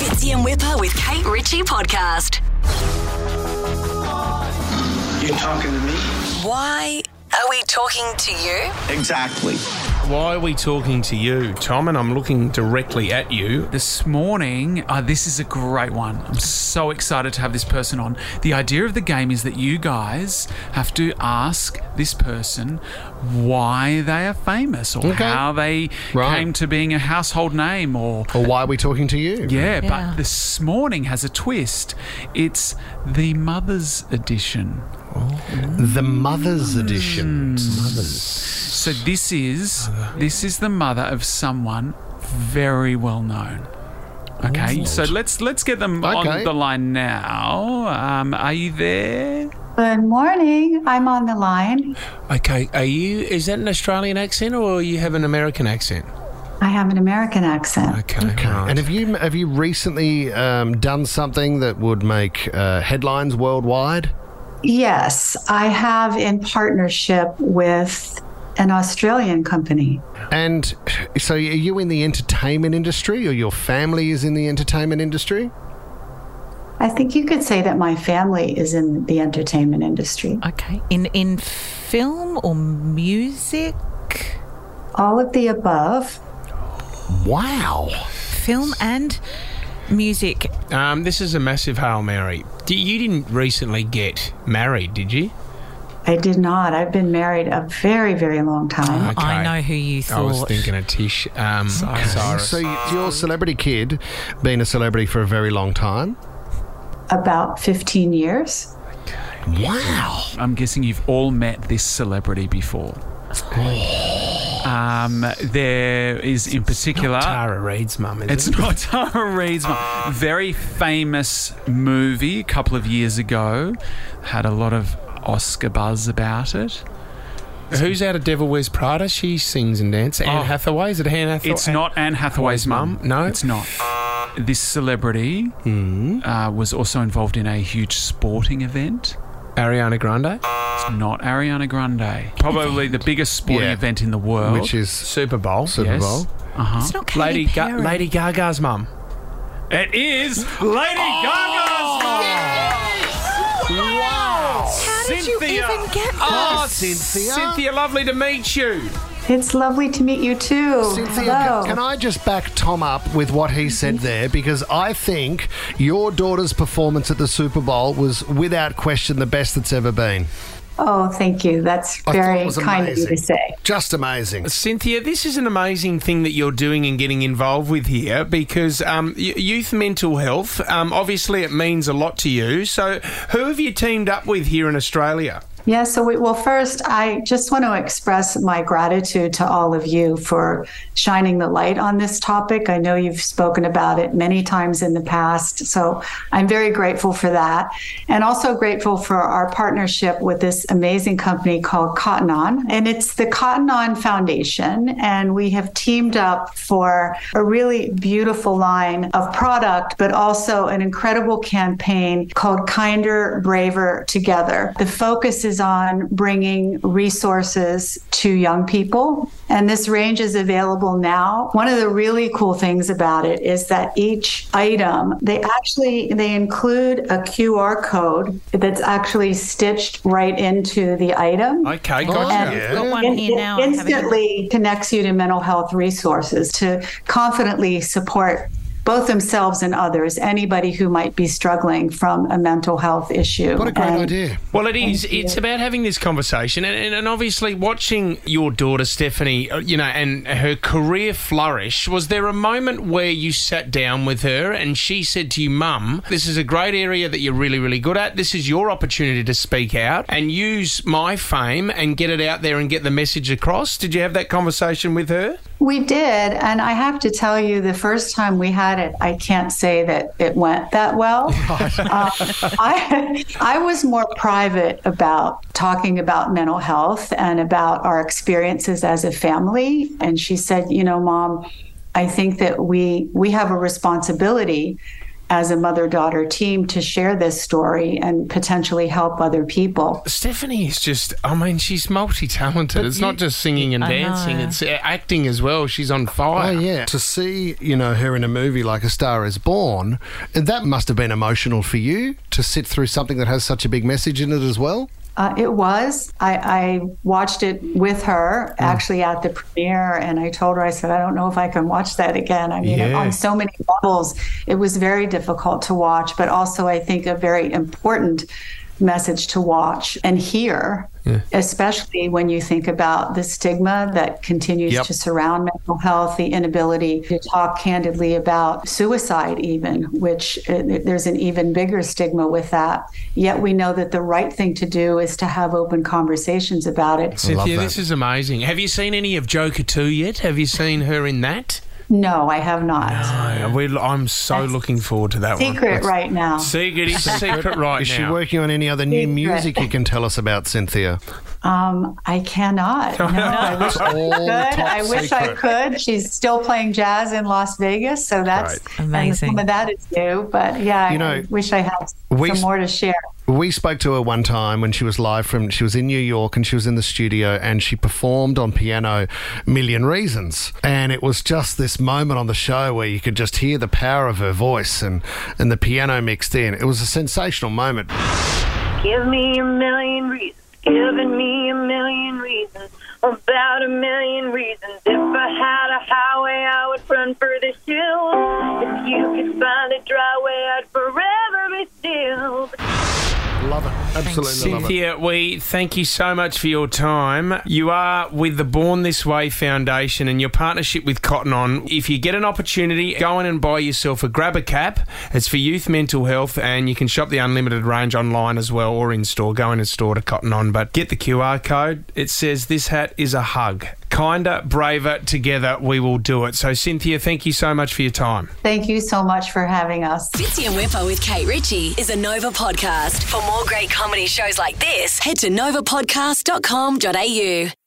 Fitzy and Whipper with Kate Ritchie podcast. You talking to me? Why are we talking to you? Exactly. Why are we talking to you, Tom? And I'm looking directly at you. This morning, uh, this is a great one. I'm so excited to have this person on. The idea of the game is that you guys have to ask this person why they are famous or Okay. how they Right. came to being a household name or. Or why are we talking to you? Yeah, Yeah. but this morning has a twist. It's the Mother's Edition. The Mother's Edition. Mothers. So this is this is the mother of someone very well known. Okay, so let's let's get them Okay. on the line now. Um, are you there? Good morning. I'm on the line. Okay, are you? Is that an Australian accent or you have an American accent? I have an American accent. Okay, Okay. right. And have you have you recently um, done something that would make uh, headlines worldwide? Yes, I have in partnership with an Australian company. And so, are you in the entertainment industry, or your family is in the entertainment industry? I think you could say that my family is in the entertainment industry. Okay. In in film or music? All of the above. Wow. Film and music. Um, this is a massive hail mary. D- You didn't recently get married, did you? I did not. I've been married a very, very long time. Okay. I know who you thought. I was thought. thinking of Tish. Um, Cyrus. So, you're celebrity kid, been a celebrity for a very long time. About 15 years. Okay. Wow. I'm guessing you've all met this celebrity before. Um, there is in particular. Tara Reid's mum, It's it? not Tara Reid's mum. Very famous movie a couple of years ago. Had a lot of Oscar buzz about it. Who's out of Devil Wears Prada? She sings and dances. Anne Oh. Hathaway? Is it Anne Hathaway? It's not Anne Hathaway's mum. No? it's not. This celebrity Hmm. uh, was also involved in a huge sporting event. Ariana Grande? It's not Ariana Grande. Probably the biggest sporting Yeah. event in the world. Which is Super Bowl. Super Yes. Bowl. Uh-huh. It's not Katy Lady, Ga- Perry. Lady Gaga's mum. It is Lady Gaga's mum. Wow! How did you Cynthia. even get Oh, this? Cynthia. Cynthia, lovely to meet you. It's lovely to meet you too. Cynthia, Hello. can, can I just back Tom up with what he said there? Because I think your daughter's performance at the Super Bowl was, without question, the best that's ever been. Oh, thank you. That's I thought it very was kind of you to say. Just amazing. Cynthia, this is an amazing thing that you're doing and getting involved with here because um, youth mental health, um, obviously, it means a lot to you. So, who have you teamed up with here in Australia? Yeah, so we, well, first, I just want to express my gratitude to all of you for shining the light on this topic. I know you've spoken about it many times in the past, so I'm very grateful for that. And also grateful for our partnership with this amazing company called Cotton On. And it's the Cotton On Foundation, and we have teamed up for a really beautiful line of product, but also an incredible campaign called Kinder, Braver Together. The focus is on bringing resources to young people, and this range is available now. One of the really cool things about it is that each item, they actually they include a QR code that's actually stitched right into the item. Okay, Oh, gotcha. yeah. Got one It- here it now. I haven't- instantly connects you to mental health resources to confidently support both themselves and others, anybody who might be struggling from a mental health issue. What a great And- idea. Well, it is. Thank you. It's about having this conversation, and, and, and obviously watching your daughter Stephanie, uh, you know, and her career flourish. Was there a moment where you sat down with her and she said to you, "Mum, this is a great area that you're really, really good at. This is your opportunity to speak out and use my fame and get it out there and get the message across." Did you have that conversation with her? We did. And I have to tell you, the first time we had it, I can't say that it went that well. Uh, I, I was more private about talking about mental health and about our experiences as a family. And she said, You know, mom, I think that we we have a responsibility as a mother daughter team to share this story and potentially help other people. Stephanie is just, I mean, she's multi talented. It's not just singing and I dancing, know. it's acting as well. She's on fire. Oh fire. yeah, to see you know her in a movie like A Star Is Born, that must have been emotional for you to sit through something that has such a big message in it as well. Uh, it was. I, I watched it with her actually at the premiere, and I told her, I said, I don't know if I can watch that again. I mean, Yeah. on so many levels, it was very difficult to watch, but also I think a very important message to watch and hear, especially when you think about the stigma that continues Yep. to surround mental health, the inability to talk candidly about suicide, even, which uh, there's an even bigger stigma with that. Yet we know that the right thing to do is to have open conversations about it. Cynthia, this is amazing. Have you seen any of Joker 2 yet? Have you seen her in that? No, I have not. No, we, I'm so looking forward to that one. Secret right now. Secret is secret right Is she working on any other new Secret. music you can tell us about, Cynthia? Um, I cannot. No, I wish I all could. I wish I could. She's still playing jazz in Las Vegas, so that's Great. and Amazing. some of that is new. But yeah, You know, I wish I had we some more to share. We spoke to her one time when she was live from, she was in New York and she was in the studio and she performed on piano Million Reasons. And it was just this moment on the show where you could just hear the power of her voice and, and the piano mixed in. It was a sensational moment. Give me a million reasons, giving me a million reasons, about a million reasons. If I had a highway, I would run for the hills. If you could find a dry way, I'd forever be still. Love it. Absolutely love it. Cynthia, we thank you so much for your time. You are with the Born This Way Foundation and your partnership with Cotton On. If you get an opportunity, go in and buy yourself a grabber cap. It's for youth mental health, and you can shop the unlimited range online as well or in store. Go in and store to Cotton On, but get the QR code. It says this hat is a hug. Kinder, braver, together we will do it. So, Cynthia, thank you so much for your time. Thank you so much for having us. Fitzy and Whipper with Kate Ritchie is a Nova podcast. For more great comedy shows like this, head to novapodcast.com.au.